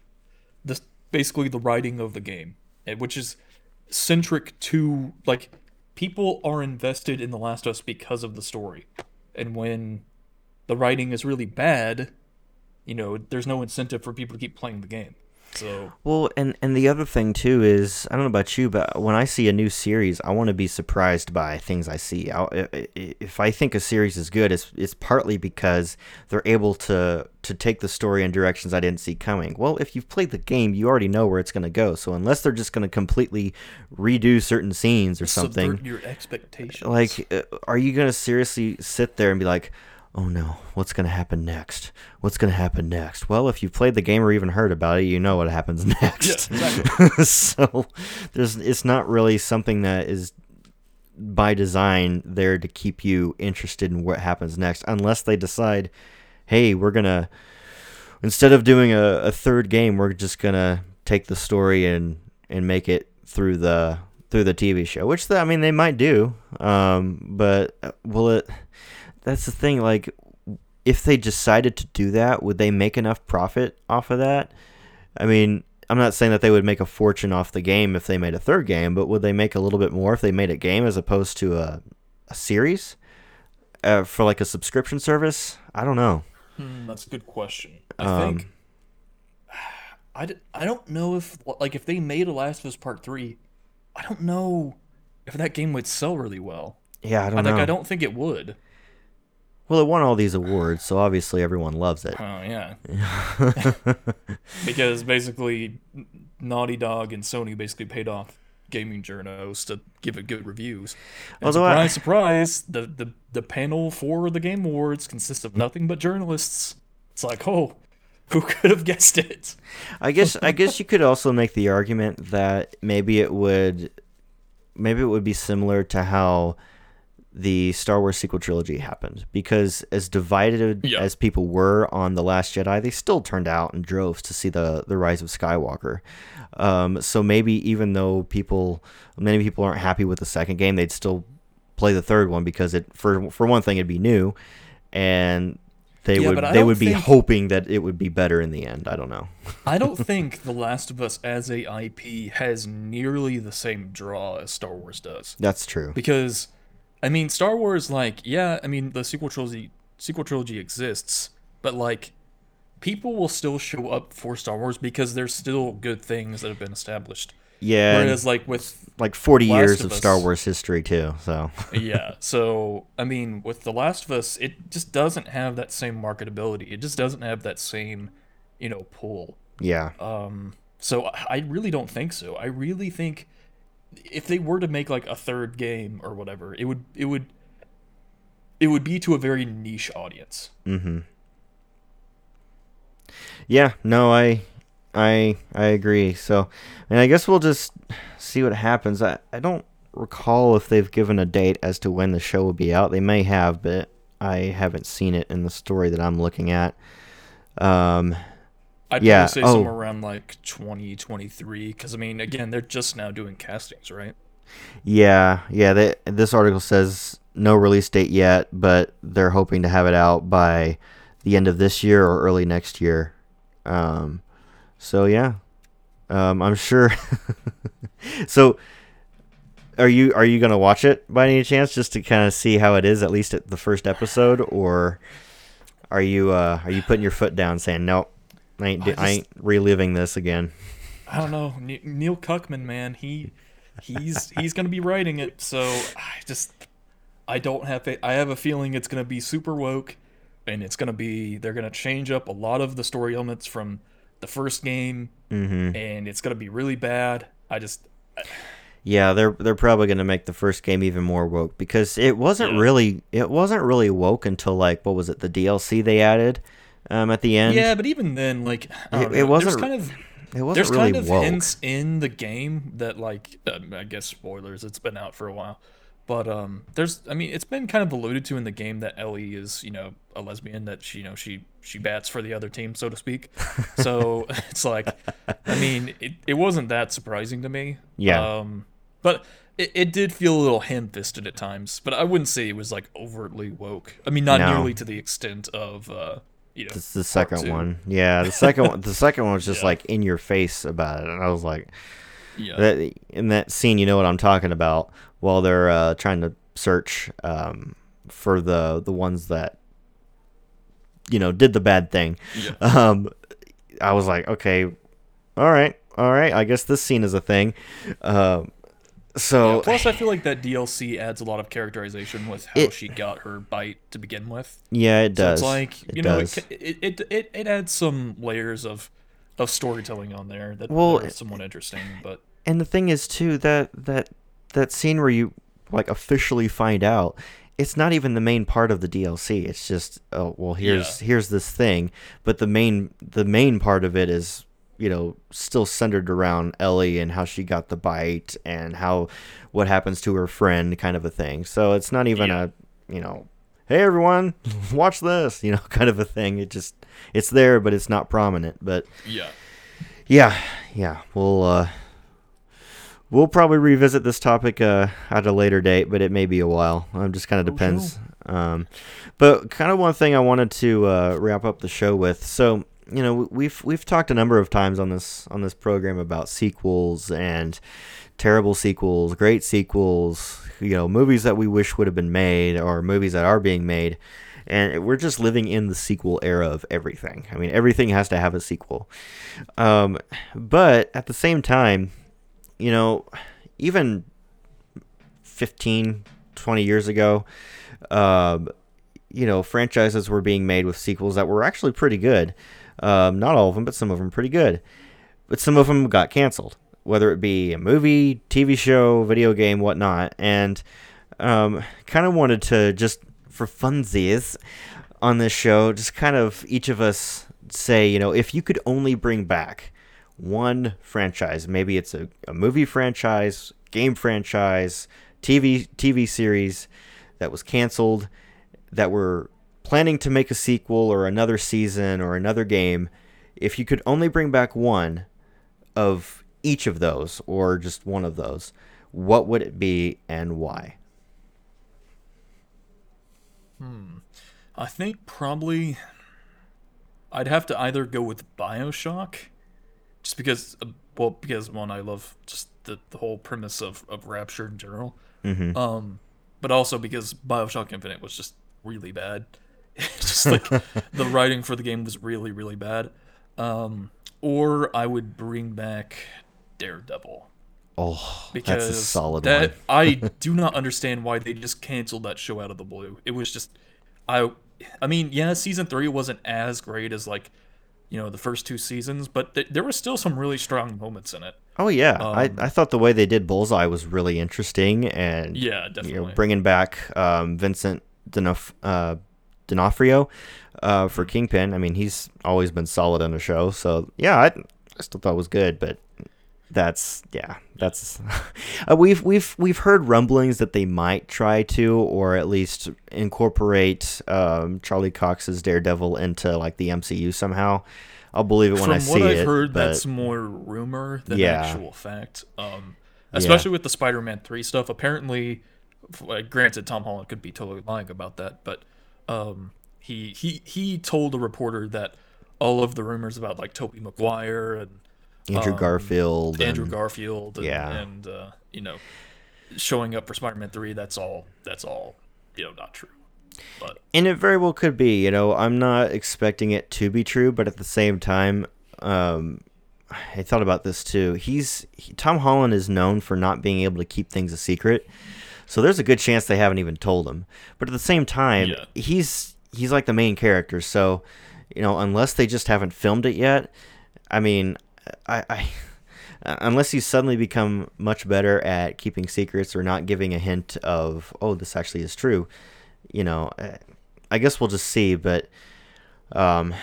the basically the writing of the game, which is centric to like people are invested in The Last of Us because of the story, and when the writing is really bad, you know, there's no incentive for people to keep playing the game. So Well, and and the other thing too is I don't know about you, but when I see a new series, I want to be surprised by things I see. I, if I think a series is good, it's it's partly because they're able to to take the story in directions I didn't see coming. Well, if you've played the game, you already know where it's going to go. So unless they're just going to completely redo certain scenes or something, subvert your expectations. like uh, are you going to seriously sit there and be like oh no what's going to happen next what's going to happen next well if you've played the game or even heard about it you know what happens *laughs* next Yeah, exactly. *laughs* so there's it's not really something that is by design there to keep you interested in what happens next, unless they decide, hey, we're gonna instead of doing a, a third game, we're just gonna take the story and and make it through the through the TV show, which the, I mean they might do, um, but uh, will it? That's the thing. Like, if they decided to do that, would they make enough profit off of that? I mean, I'm not saying that they would make a fortune off the game if they made a third game, but would they make a little bit more if they made a game as opposed to a, a series uh, for like a subscription service? I don't know. Hmm, that's a good question. I Um, think *sighs* I, d- I don't know if like if they made a Last of Us Part Three, I don't know if that game would sell really well. Yeah, I I don't like know. I don't think it would. Well, it won all these awards, so obviously everyone loves it. Oh yeah. *laughs* because basically, Naughty Dog and Sony basically paid off gaming journos to give it good reviews. And Although I- surprise, surprise, the, the the panel for the Game Awards consists of nothing but journalists. It's like, oh, who could have guessed it? I guess I guess you could also make the argument that maybe it would maybe it would be similar to how the Star Wars sequel trilogy happened because as divided Yeah. as people were on the Last Jedi, they still turned out in droves to see the the rise of Skywalker. Um, so maybe even though people many people aren't happy with the second game, they'd still play the third one because it for for one thing it'd be new and they Yeah, would they don't would be think- hoping that it would be better in the end. I don't know. *laughs* I don't *laughs* think The Last of Us as a IP has nearly the same draw as Star Wars does. That's true. because I mean Star Wars like yeah I mean the sequel trilogy sequel trilogy exists but like people will still show up for Star Wars because there's still good things that have been established Yeah, whereas like with like 40 Last years of of Star Wars history too. So *laughs* yeah so I mean with The Last of Us it just doesn't have that same marketability it just doesn't have that same you know pull yeah, Um, so I I really don't think so. I really think if they were to make like a third game or whatever, it would it would it would be to a very niche audience. mm-hmm. Yeah, no, I, I, I agree. So, and I guess we'll just see what happens. I, I don't recall if they've given a date as to when the show will be out. They may have, but I haven't seen it in the story that I'm looking at. Um, I'd Yeah, probably say oh. somewhere around like 2023 because I mean again they're just now doing castings, right? Yeah, yeah. They, this article says no release date yet, but they're hoping to have it out by the end of this year or early next year. Um, so yeah, um, I'm sure. *laughs* so, are you are you gonna watch it by any chance, just to kind of see how it is, at least at the first episode, or are you uh, are you putting your foot down, saying nope, I ain't, I do- I ain't reliving this again? I don't know Neil Druckmann, man, he he's he's gonna be writing it, so I just I don't have it. I have a feeling it's gonna be super woke, and it's gonna be they're gonna change up a lot of the story elements from the first game, Mm-hmm. and it's gonna be really bad. I just Yeah, they're they're probably gonna make the first game even more woke because it wasn't Yeah. really it wasn't really woke until like what was it the DLC they added um, at the end. yeah, but even then, like It- it wasn't There's kind of it wasn't there's really kind of woke. hints in the game that like um, I guess spoilers. It's been out for a while, but um, there's I mean it's been kind of alluded to in the game that Ellie is you know a lesbian that she you know she she bats for the other team so to speak. So *laughs* *laughs* it's like I mean it, it wasn't that surprising to me. Yeah. Um, but. It, it did feel a little ham-fisted at times, but I wouldn't say it was like overtly woke. I mean, not No. nearly to the extent of, uh, you know, It's the second one. Yeah, the second one. The *laughs* second one was just Yeah. like in your face about it, and I was like, Yeah. that in that scene, you know what I'm talking about. While they're uh, trying to search um, for the the ones that you know did the bad thing. yeah. *laughs* um, I was like, okay, all right, all right. I guess this scene is a thing. Um, so Yeah, plus, I feel like that DLC adds a lot of characterization with how It- she got her bite to begin with. yeah, it So does. it's like It you know, does. it, ca- it, it it it adds some layers of of storytelling on there that, Well, that are somewhat interesting. But and the thing is too that that that scene where you like officially find out it's not even the main part of the DLC. It's just oh well here's here's this thing, but the main the main part of it is you know still centered around Ellie and how she got the bite and how what happens to her friend kind of a thing. So it's not even Yeah. a you know hey everyone *laughs* watch this you know *laughs* kind of a thing. It just it's there but it's not prominent. But Yeah. yeah, yeah, we'll uh, we'll probably revisit this topic uh, at a later date, but it may be a while. Um, just kind of Oh, depends. Um, but kind of one thing I wanted to uh, wrap up the show with. So you know we've we've talked a number of times on this on this program about sequels and terrible sequels, great sequels. You know movies that we wish would have been made or movies that are being made. And we're just living in the sequel era of everything. I mean, everything has to have a sequel. Um, but at the same time, you know, even 15, 20 years ago, um, you know, franchises were being made with sequels that were actually pretty good. Um, not all of them, but some of them pretty good. But some of them got canceled, whether it be a movie, TV show, video game, whatnot. And um, kind of wanted to just, for funsies on this show, just kind of each of us say, you know, if you could only bring back one franchise, maybe it's a, a movie franchise, game franchise, TV TV series that was canceled, that were planning to make a sequel or another season or another game, if you could only bring back one of each of those or just one of those, what would it be and why? Hmm. I think probably I'd have to either go with Bioshock, just because, uh, well, because one, I love just the, the whole premise of, of Rapture in general. Mm-hmm. Um, but also because Bioshock Infinite was just really bad. *laughs* just like *laughs* the writing for the game was really, really bad. Um, or I would bring back Daredevil Oh, because that's a solid that one. I *laughs* do not understand why they just canceled that show out of the blue. It was just I I mean, yeah, season 3 wasn't as great as like you know, the first two seasons, but th- there was still some really strong moments in it. Oh yeah, Um, I, I thought the way they did Bullseye was really interesting, and Yeah, you know, definitely. bringing back um, Vincent D'Onof- uh, D'Onofrio uh, for Kingpin. I mean, he's always been solid on the show, so yeah, I, I still thought it was good, but that's yeah, that's *laughs* uh, we've we've we've heard rumblings that they might try to, or at least incorporate um, Charlie Cox's Daredevil into like the MCU somehow. I'll believe it when From I see it. From what I've it. heard, but- that's more rumor than Yeah. actual fact. Um, especially with the Spider-Man three stuff. Apparently, granted, Tom Holland could be totally lying about that, but um, he he he told a reporter that all of the rumors about like Tobey Maguire and Andrew um, Garfield, Andrew and- Garfield, and, yeah. and uh, you know, showing up for Spider-Man three. That's all. That's all. You know, not true. But And it very well could be. You know, I'm not expecting it to be true, but at the same time, um, I thought about this too. He's he, Tom Holland is known for not being able to keep things a secret, so there's a good chance they haven't even told him. But at the same time, Yeah. he's he's like the main character, so you know, unless they just haven't filmed it yet, I mean, I. I *laughs* Unless he's suddenly become much better at keeping secrets or not giving a hint of, oh, this actually is true, you know, uh, I guess we'll just see. But um,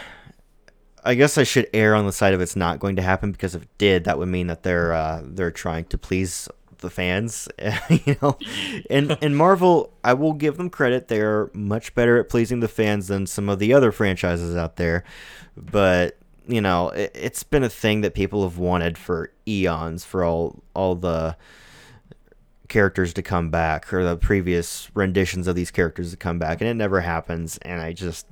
I guess I should err on the side of it's not going to happen because if it did, that would mean that they're uh, they're trying to please the fans, *laughs* you know. And and Marvel, I will give them credit; they're much better at pleasing the fans than some of the other franchises out there. But you know, it, it's been a thing that people have wanted for eons, for all all the characters to come back or the previous renditions of these characters to come back and it never happens and i just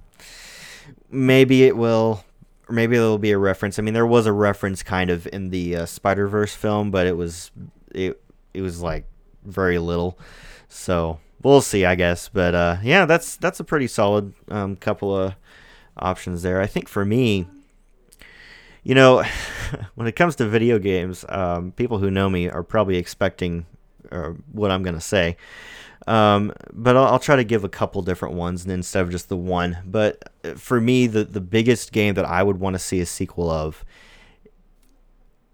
maybe it will or maybe there'll be a reference i mean there was a reference kind of in the uh, spider-verse film but it was it, it was like very little so we'll see i guess but uh, yeah that's that's a pretty solid um, couple of options there i think for me you know, *laughs* when it comes to video games, um, people who know me are probably expecting uh, what I'm going to say. Um, but I'll, I'll try to give a couple different ones instead of just the one. But uh, for me, the, the biggest game that I would want to see a sequel of,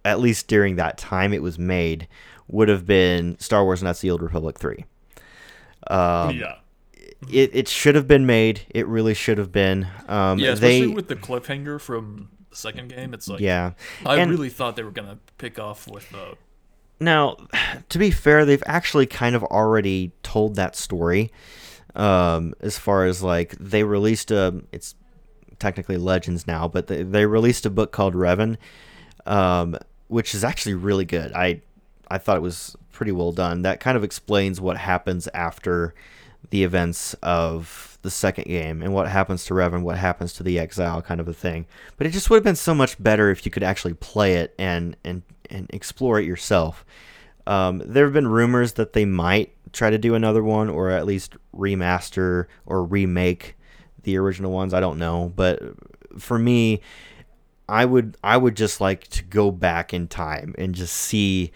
at least during that time it was made, would have been Star Wars Knights of the Old Republic 3. Um, yeah, it, it should have been made. It really should have been. Um, yeah, especially they, with the cliffhanger from the second game. It's like yeah. I And- really thought they were gonna pick off with uh, Now, *sighs* to be fair, they've actually kind of already told that story. Um, as far as like they released a, it's technically Legends now, but they, they released a book called Revan, um, which is actually really good. I I thought it was pretty well done. That kind of explains what happens after the events of the second game and what happens to Revan, what happens to the exile, kind of a thing. But it just would have been so much better if you could actually play it and and and explore it yourself. Um, there have been rumors that they might try to do another one, or at least remaster or remake the original ones. I don't know, but for me, I would I would just like to go back in time and just see,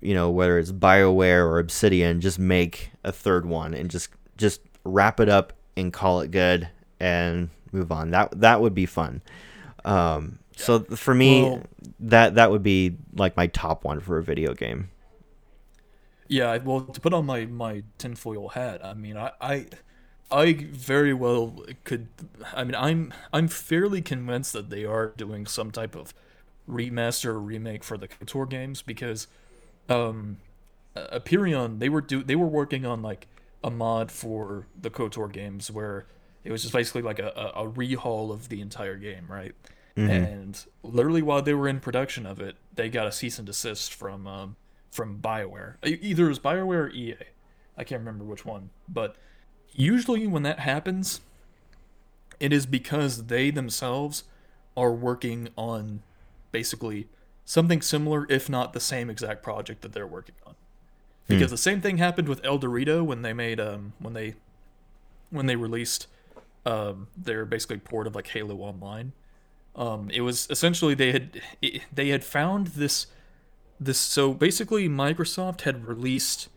you know, whether it's Bioware or Obsidian, just make a third one and just just wrap it up and call it good and move on. That that would be fun. Um, so for me, Well- that that would be like my top one for a video game. Yeah, well, to put on my my tinfoil hat, I mean, I, I, I very well could. I mean, I'm I'm fairly convinced that they are doing some type of remaster or remake for the KOTOR games because, um, uh, Apeiron they were do they were working on like a mod for the KOTOR games where it was just basically like a, a, a rehaul of the entire game, right? And literally while they were in production of it, they got a cease and desist from um, from BioWare. Either it was BioWare or EA. I can't remember which one. But usually when that happens, it is because they themselves are working on basically something similar, if not the same exact project that they're working on. Because the same thing happened with ElDewrito when they made um when they when they released um their basically port of like Halo Online. Um, it was essentially they had it, they had found this this so basically Microsoft had released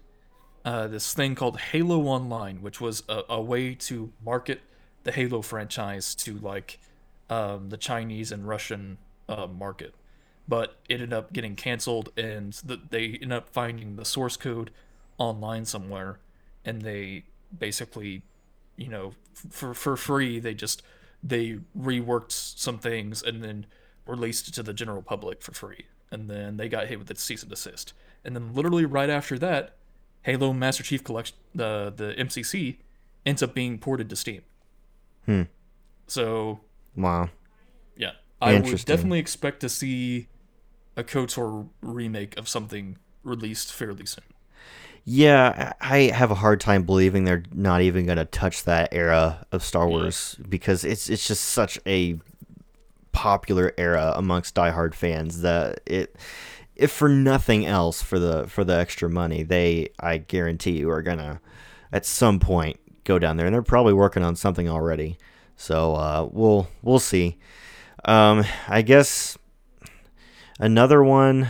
uh, this thing called Halo Online, which was a, a way to market the Halo franchise to like um, the Chinese and Russian uh, market, but it ended up getting canceled, and the, they ended up finding the source code online somewhere, and they basically, you know, f- for for free they just they reworked some things and then released it to the general public for free, and then they got hit with a cease and desist, and then literally right after that, Halo Master Chief Collection, the the MCC, ends up being ported to Steam. Hmm. So Wow. Yeah, I would definitely expect to see a KOTOR remake of something released fairly soon. Yeah, I have a hard time believing they're not even going to touch that era of Star Wars because it's it's just such a popular era amongst diehard fans that it if for nothing else for the for the extra money, they I guarantee you are going to at some point go down there and they're probably working on something already. So, uh we'll we'll see. Um I guess another one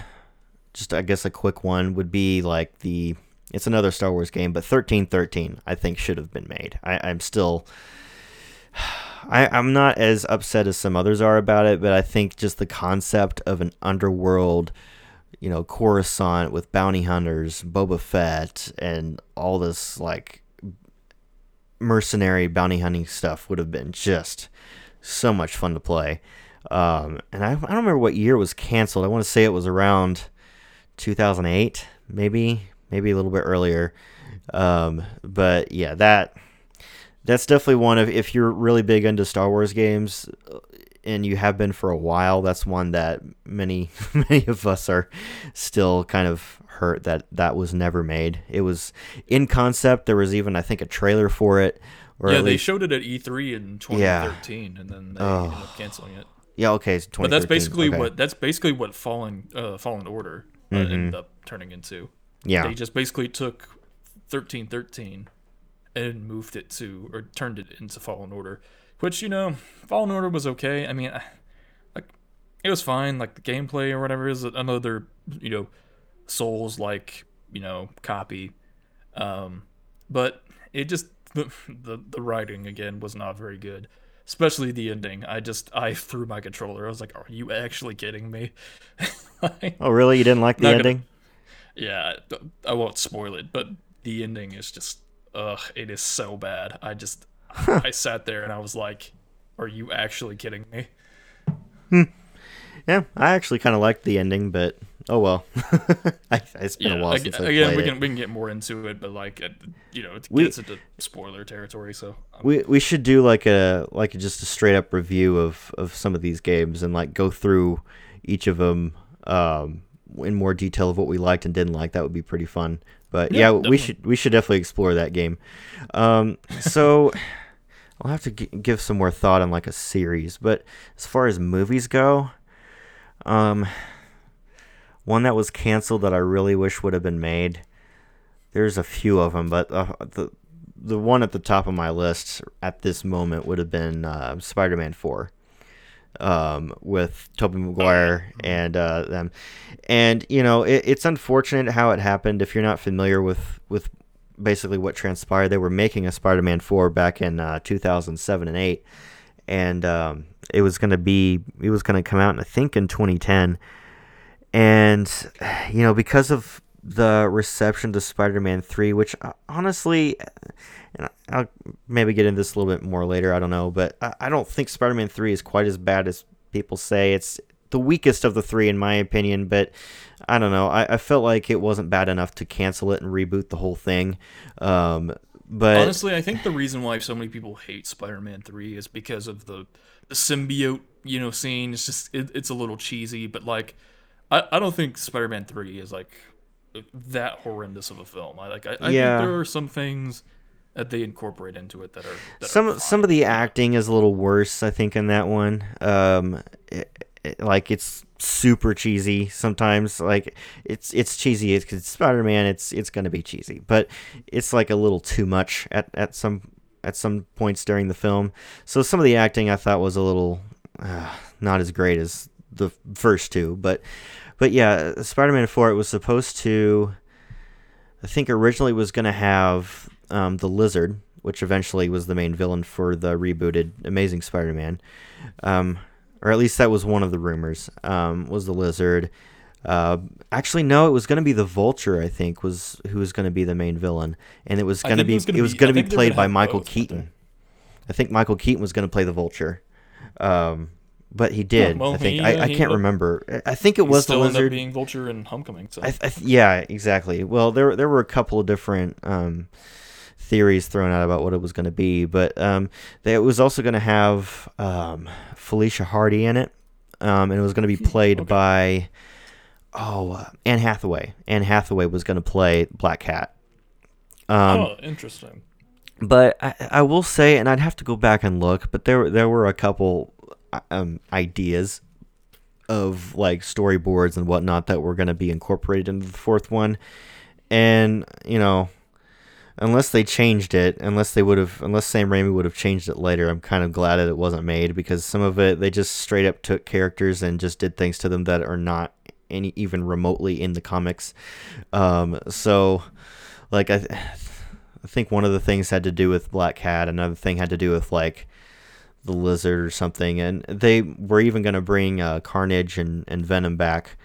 just I guess a quick one would be like the it's another Star Wars game, but thirteen thirteen I think should have been made. I, I'm still *sighs* I, I'm not as upset as some others are about it, but I think just the concept of an underworld, you know, Coruscant with bounty hunters, Boba Fett, and all this like mercenary bounty hunting stuff would have been just so much fun to play. Um, and I, I don't remember what year it was canceled. I want to say it was around 2008, maybe, maybe a little bit earlier. Um, but yeah, that that's definitely one of if you're really big into Star Wars games uh, and you have been for a while, that's one that many *laughs* many of us are still kind of hurt that that was never made. It was in concept. There was even I think a trailer for it. Or yeah, they showed it at E3 in 2013, and then they Oh. ended up canceling it. Yeah, okay, it's But that's basically okay. what that's basically what Fallen uh, Fallen Order uh, ended up turning into. Mm-hmm. Yeah, They just basically took 1313 and moved it to or turned it into Fallen Order, which you know Fallen Order was okay. I mean, I- like it was fine. Like the gameplay or whatever is another you know Souls like you know copy, um, but it just the, *laughs* the the writing again was not very good. Especially the ending. I just I threw my controller. I was like, "Are you actually kidding me?" Like, *laughs* Oh, really? You didn't like the Not gonna- ending? yeah, I won't spoil it, but the ending is just ugh, it is so bad. I just *laughs* I sat there and I was like, "Are you actually kidding me?" Hmm. Yeah, I actually kind of liked the ending, but oh well. *laughs* I, it's been yeah, a while ag- since I again, played we it. can we can get more into it, but like it, you know, it We- gets into spoiler territory. So um, We we should do like a like just a straight up review of of some of these games and like go through each of them um, in more detail of what we liked and didn't like. That would be pretty fun. But yeah, Yeah, we should we should definitely explore that game. Um, *laughs* so I'll have to g- give some more thought on like a series. But as far as movies go, um, one that was canceled that I really wish would have been made. There's a few of them, but uh, the the one at the top of my list at this moment would have been uh, Spider-Man Four, um, with Tobey Maguire and uh, them, and you know it, it's unfortunate how it happened. If you're not familiar with with basically what transpired, they were making a Spider-Man Four back in uh, 2007 and eight, and um, it was gonna be it was gonna come out, I think, in 2010, and you know because of the reception to Spider-Man 3, which uh, honestly, I'll maybe get into this a little bit more later. I don't know, but I, don't think Spider-Man 3 is quite as bad as people say. It's the weakest of the three, in my opinion. But I don't know. I, I felt like it wasn't bad enough to cancel it and reboot the whole thing. Um, but honestly, I think the reason why so many people hate Spider-Man Three is because of the the symbiote, you know, scene. It's just it, it's a little cheesy, but like, I, I don't think Spider-Man Three is like that horrendous of a film. I like I, I Yeah. think there are some things that they incorporate into it that are that some are some of the acting is a little worse, I think, in that one. Um, it, it- like it's super cheesy sometimes. Like it's it's cheesy because it's Spider Man. It's it's gonna be cheesy, but it's like a little too much at at some at some points during the film. So some of the acting I thought was a little uh, not as great as the first two, but but yeah, Spider Man Four. It was supposed to. I think originally was going to have um, the Lizard, which eventually was the main villain for the rebooted Amazing Spider-Man, um, or at least that was one of the rumors. Um, was the Lizard? Uh, actually, no, it was going to be the Vulture. I think was who was going to be the main villain, and it was going to be it was going to be played by Michael. Keaton. I think Michael Keaton was going to play the Vulture. Um, but he did. well, I think he, I, uh, I he can't up- remember. I think it was the still ended up lizard. being Vulture and Homecoming. So I, I th- yeah, exactly. Well, there there were a couple of different um, theories thrown out about what it was going to be, but um, they, it was also going to have um, Felicia Hardy in it, um, and it was going to be *laughs* played okay. by oh uh, Anne Hathaway. Anne Hathaway was going to play Black Cat. Um, oh, interesting. but I, I will say, and I'd have to go back and look, but there there were a couple um, ideas of like storyboards and whatnot that were going to be incorporated into the fourth one, and you know, unless they changed it, unless they would have, unless Sam Raimi would have changed it later, I'm kind of glad that it wasn't made because some of it they just straight up took characters and just did things to them that are not any even remotely in the comics. Um, so, like I. th- I think one of the things had to do with Black Cat. Another thing had to do with like the lizard or something. And they were even going to bring uh, Carnage and, and Venom back.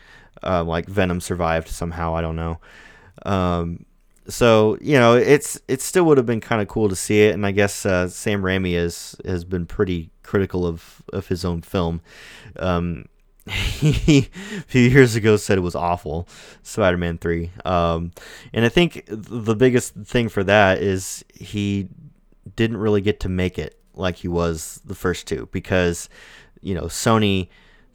Uh, like Venom survived somehow. I don't know. Um, so you know, it's it still would have been kind of cool to see it. And I guess uh, Sam Raimi has has been pretty critical of of his own film. Um, *laughs* he a few years ago said it was awful spider-man 3 um, and i think the biggest thing for that is he didn't really get to make it like he was the first two because you know sony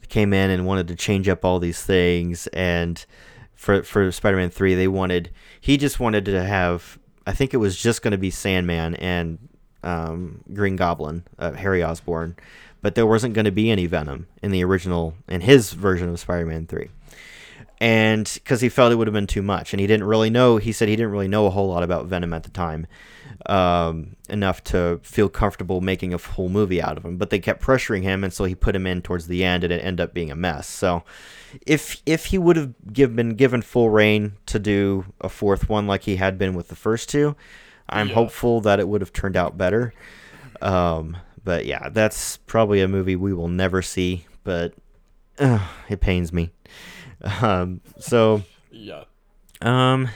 came in and wanted to change up all these things and for for spider-man 3 they wanted he just wanted to have i think it was just going to be sandman and um, green goblin uh, harry osborn but there wasn't going to be any Venom in the original in his version of Spider-Man 3. And because he felt it would have been too much, and he didn't really know. He said he didn't really know a whole lot about Venom at the time, um, enough to feel comfortable making a full movie out of him. But they kept pressuring him, and so he put him in towards the end, and it ended up being a mess. So, if if he would have give, been given full reign to do a fourth one like he had been with the first two, I'm Yeah. hopeful that it would have turned out better. Um, but yeah, that's probably a movie we will never see, but uh, it pains me. Um, so, Yeah. um,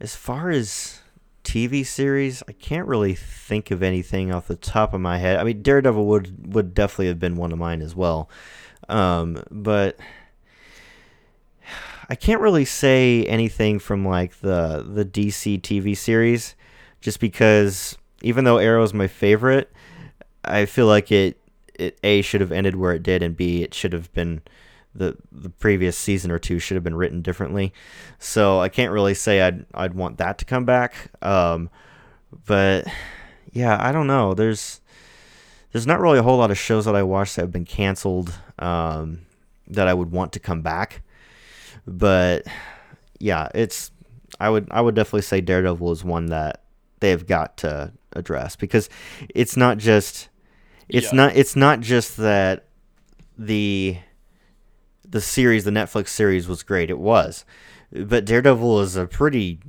as far as TV series, I can't really think of anything off the top of my head. I mean, Daredevil would would definitely have been one of mine as well. Um, but I can't really say anything from like the the DC TV series, just because even though Arrow is my favorite, I feel like it it a should have ended where it did, and b it should have been the the previous season or two should have been written differently. So I can't really say I'd I'd want that to come back. Um, but yeah, I don't know. There's there's not really a whole lot of shows that I watched that have been canceled um, that I would want to come back. But yeah, it's I would I would definitely say Daredevil is one that they've got to address because it's not just it's Yeah. not it's not just that the the series the Netflix series was great it was. But Daredevil is a pretty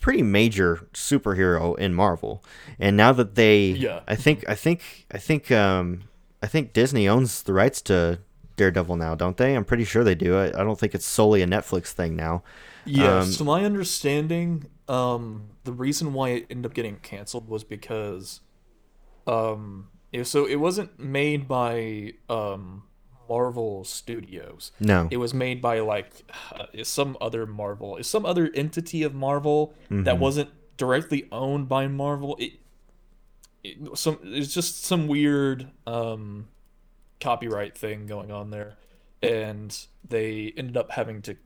pretty major superhero in Marvel. And now that they Yeah. I think I think I think um I think Disney owns the rights to Daredevil now don't they? I'm pretty sure they do. I, I don't think it's solely a Netflix thing now. Yeah, Um, so my understanding, um, the reason why it ended up getting canceled was because, um, so it wasn't made by um Marvel Studios. no It was made by like uh, some other Marvel, It's some other entity of Marvel that wasn't directly owned by Marvel. It, it some it's just some weird um copyright thing going on there, and they ended up having to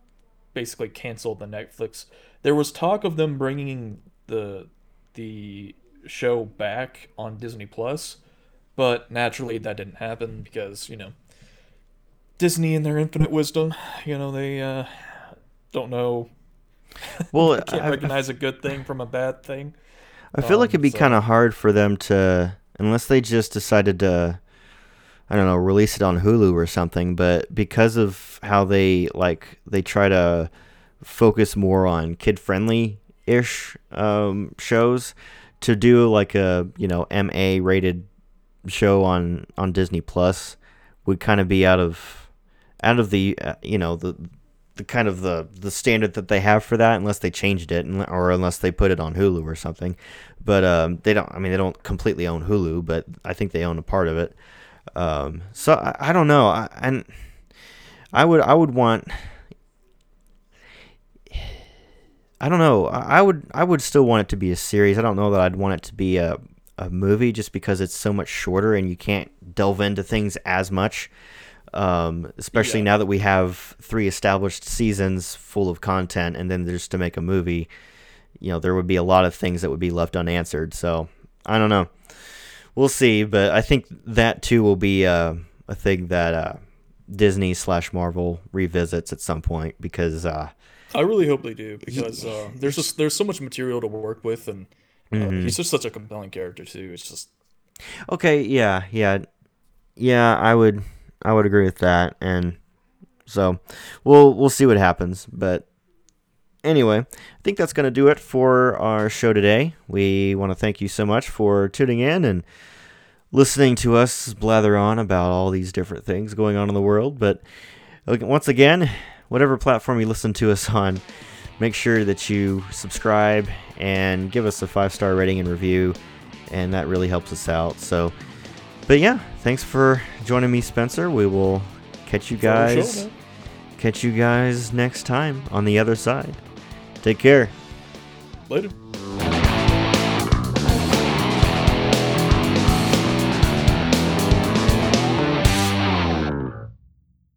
basically cancel the Netflix. There was talk of them bringing the the show back on Disney Plus, but naturally that didn't happen because you know Disney in their infinite wisdom, you know they uh, don't know *laughs* well they *laughs* can't I- recognize a good thing from a bad thing. I feel like Um, it'd be so- kind of hard for them to, unless they just decided to, I don't know, release it on Hulu or something. But because of how they like, they try to focus more on kid friendly ish um, shows, to do like a you know MA rated show on on Disney Plus would kind of be out of out of the uh, you know the the kind of the the standard that they have for that unless they changed it and- or unless they put it on Hulu or something. But um, they don't. I mean, they don't completely own Hulu, but I think they own a part of it. Um, so I, I don't know. I, and I would I would want. I don't know. I I would I would still want it to be a series. I don't know that I'd want it to be a a movie just because it's so much shorter and you can't delve into things as much. Um, especially Yeah. now that we have three established seasons full of content, and then just to make a movie, you know, there would be a lot of things that would be left unanswered. So I don't know. We'll see, but I think that too will be uh, a thing that uh, Disney slash Marvel revisits at some point because uh, I really hope they do because uh, there's just there's so much material to work with, and uh, Mm-hmm. he's just such a compelling character too. It's just Okay, yeah, yeah, yeah. I would, I would agree with that, and so we'll we'll see what happens. But anyway, I think that's gonna do it for our show today. We want to thank you so much for tuning in and listening to us blather on about all these different things going on in the world. But once again, whatever platform you listen to us *laughs* on, make sure that you subscribe and give us a five star rating and review, and that really helps us out. So, but yeah, thanks for joining me, Spencer. We will catch you for the show, guys. man. catch you guys next time on the other side. Take care. later.